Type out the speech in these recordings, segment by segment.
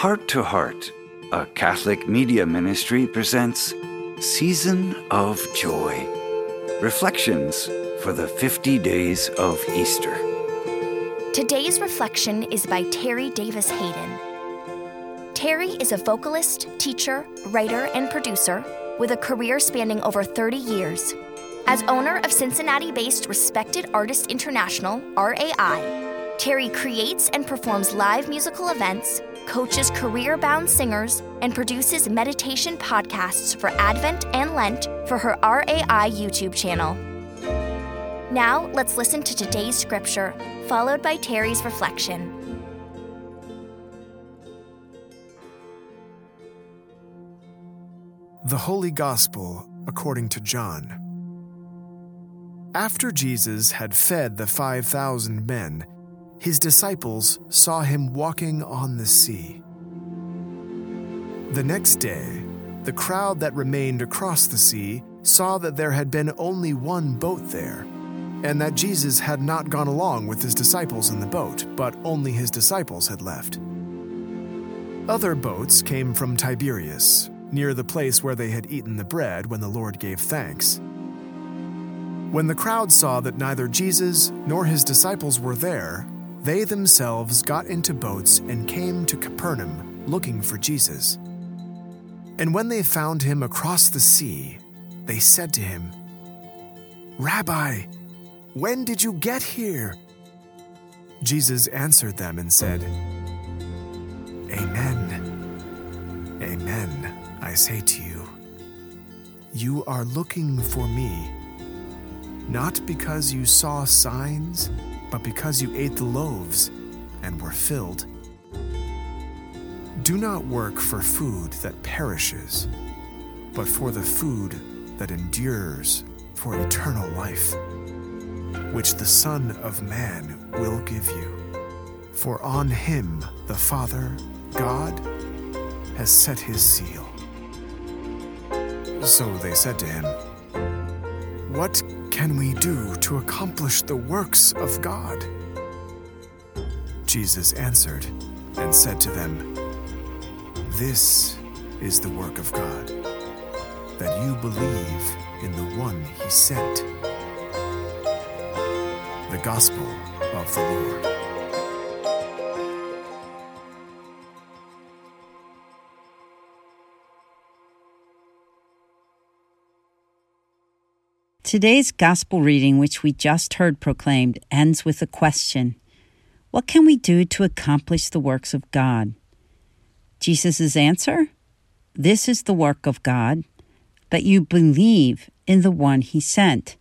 Heart to Heart, a Catholic media ministry, presents Season of Joy Reflections for the 50 Days of Easter. Today's reflection is by Terry Davis Hayden. Terri is a vocalist, teacher, writer, and producer with a career spanning over 30 years. As owner of Cincinnati based Respected Artist International, RAI, Terri creates and performs live musical events coaches career bound singers, and produces meditation podcasts for Advent and Lent for her RAI YouTube channel. Now, let's listen to today's scripture, followed by Terri's reflection. The Holy Gospel according to John. After Jesus had fed the 5,000 men, his disciples saw him walking on the sea. The next day, the crowd that remained across the sea saw that there had been only one boat there, and that Jesus had not gone along with his disciples in the boat, but only his disciples had left. Other boats came from Tiberias, near the place where they had eaten the bread when the Lord gave thanks. When the crowd saw that neither Jesus nor his disciples were there, they themselves got into boats and came to Capernaum looking for Jesus. And when they found him across the sea, they said to him, Rabbi, when did you get here? Jesus answered them and said, Amen. Amen, I say to you. You are looking for me, not because you saw signs but because you ate the loaves and were filled. Do not work for food that perishes, but for the food that endures for eternal life, which the Son of Man will give you. For on him the Father, God, has set his seal. So they said to him, What can we do to accomplish the works of God? Jesus answered and said to them, This is the work of God, that you believe in the one he sent. The Gospel of the Lord. Today's gospel reading, which we just heard proclaimed, ends with a question What can we do to accomplish the works of God? Jesus' answer This is the work of God, that you believe in the one he sent.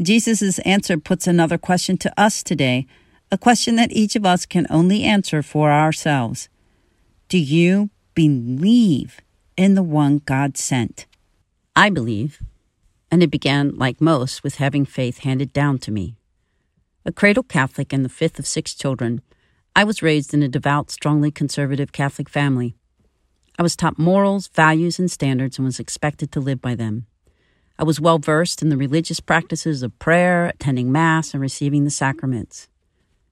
Jesus' answer puts another question to us today, a question that each of us can only answer for ourselves. Do you believe in the one God sent? I believe and it began, like most, with having faith handed down to me. A cradle Catholic and the fifth of six children, I was raised in a devout, strongly conservative Catholic family. I was taught morals, values, and standards and was expected to live by them. I was well versed in the religious practices of prayer, attending Mass, and receiving the sacraments.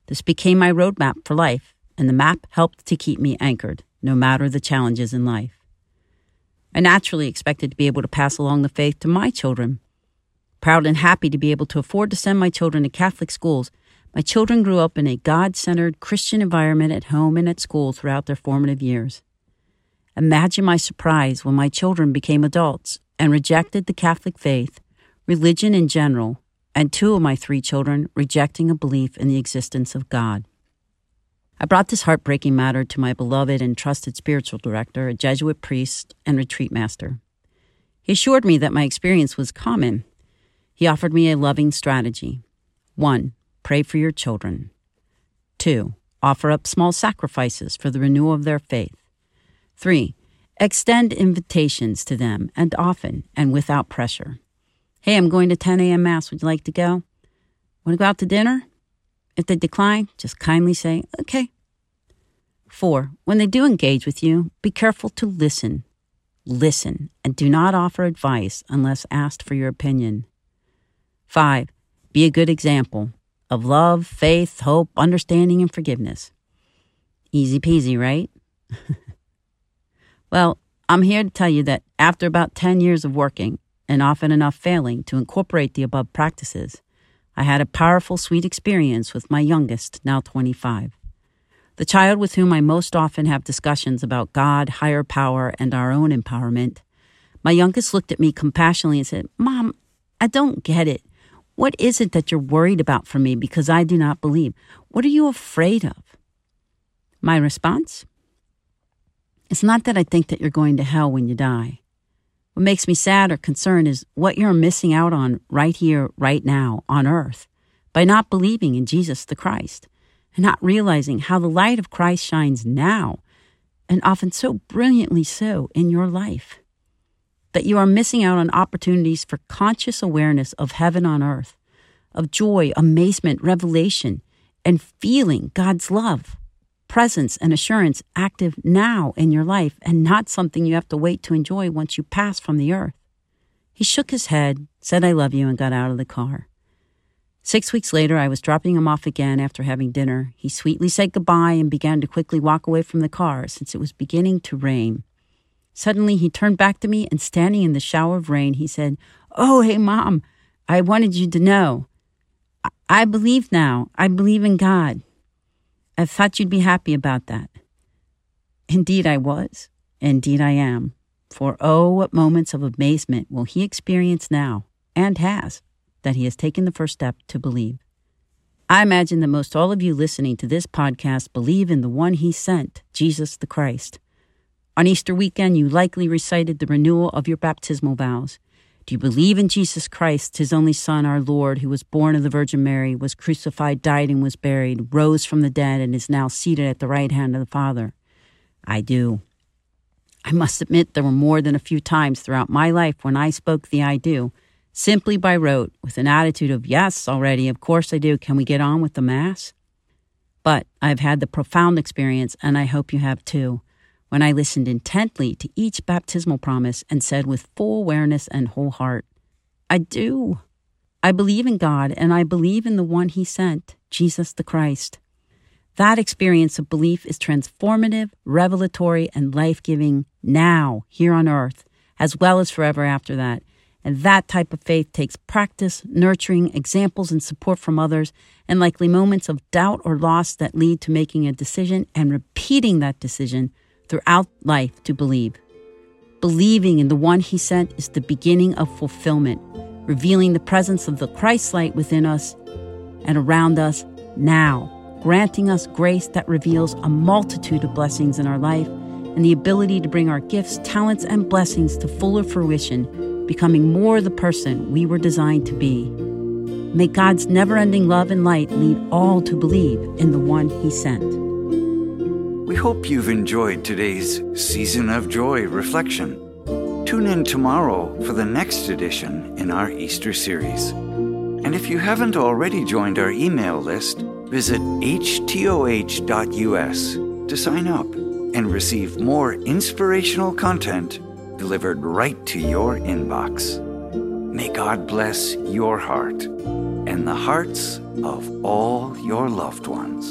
This became my roadmap for life, and the map helped to keep me anchored, no matter the challenges in life. I naturally expected to be able to pass along the faith to my children. Proud and happy to be able to afford to send my children to Catholic schools, my children grew up in a God centered Christian environment at home and at school throughout their formative years. Imagine my surprise when my children became adults and rejected the Catholic faith, religion in general, and two of my three children rejecting a belief in the existence of God. I brought this heartbreaking matter to my beloved and trusted spiritual director, a Jesuit priest and retreat master. He assured me that my experience was common. He offered me a loving strategy. One, pray for your children. Two, offer up small sacrifices for the renewal of their faith. Three, extend invitations to them and often and without pressure. Hey, I'm going to 10 a.m. Mass. Would you like to go? Want to go out to dinner? If they decline, just kindly say, okay. Four, when they do engage with you, be careful to listen. Listen and do not offer advice unless asked for your opinion. Five, be a good example of love, faith, hope, understanding, and forgiveness. Easy peasy, right? well, I'm here to tell you that after about 10 years of working, and often enough failing to incorporate the above practices, I had a powerful, sweet experience with my youngest, now 25. The child with whom I most often have discussions about God, higher power, and our own empowerment. My youngest looked at me compassionately and said, Mom, I don't get it. What is it that you're worried about for me because I do not believe? What are you afraid of? My response? It's not that I think that you're going to hell when you die. What makes me sad or concerned is what you're missing out on right here, right now, on earth, by not believing in Jesus the Christ and not realizing how the light of Christ shines now, and often so brilliantly so in your life. That you are missing out on opportunities for conscious awareness of heaven on earth, of joy, amazement, revelation, and feeling God's love, presence, and assurance active now in your life and not something you have to wait to enjoy once you pass from the earth. He shook his head, said, I love you, and got out of the car. Six weeks later, I was dropping him off again after having dinner. He sweetly said goodbye and began to quickly walk away from the car since it was beginning to rain. Suddenly, he turned back to me and standing in the shower of rain, he said, Oh, hey, Mom, I wanted you to know. I, I believe now. I believe in God. I thought you'd be happy about that. Indeed, I was. Indeed, I am. For oh, what moments of amazement will he experience now, and has that he has taken the first step to believe. I imagine that most all of you listening to this podcast believe in the one he sent, Jesus the Christ. On Easter weekend, you likely recited the renewal of your baptismal vows. Do you believe in Jesus Christ, his only Son, our Lord, who was born of the Virgin Mary, was crucified, died, and was buried, rose from the dead, and is now seated at the right hand of the Father? I do. I must admit there were more than a few times throughout my life when I spoke the I do, simply by rote, with an attitude of, yes, already, of course I do, can we get on with the Mass? But I've had the profound experience, and I hope you have too, when I listened intently to each baptismal promise and said with full awareness and whole heart, I do. I believe in God, and I believe in the one He sent, Jesus the Christ. That experience of belief is transformative, revelatory, and life giving now, here on earth, as well as forever after that. And that type of faith takes practice, nurturing, examples, and support from others, and likely moments of doubt or loss that lead to making a decision and repeating that decision throughout life to believe. Believing in the one he sent is the beginning of fulfillment, revealing the presence of the Christ light within us and around us now, granting us grace that reveals a multitude of blessings in our life and the ability to bring our gifts, talents, and blessings to fuller fruition becoming more the person we were designed to be. May God's never ending love and light lead all to believe in the one He sent. We hope you've enjoyed today's Season of Joy reflection. Tune in tomorrow for the next edition in our Easter series. And if you haven't already joined our email list, visit htoh.us to sign up and receive more inspirational content delivered right to your inbox. May God bless your heart and the hearts of all your loved ones.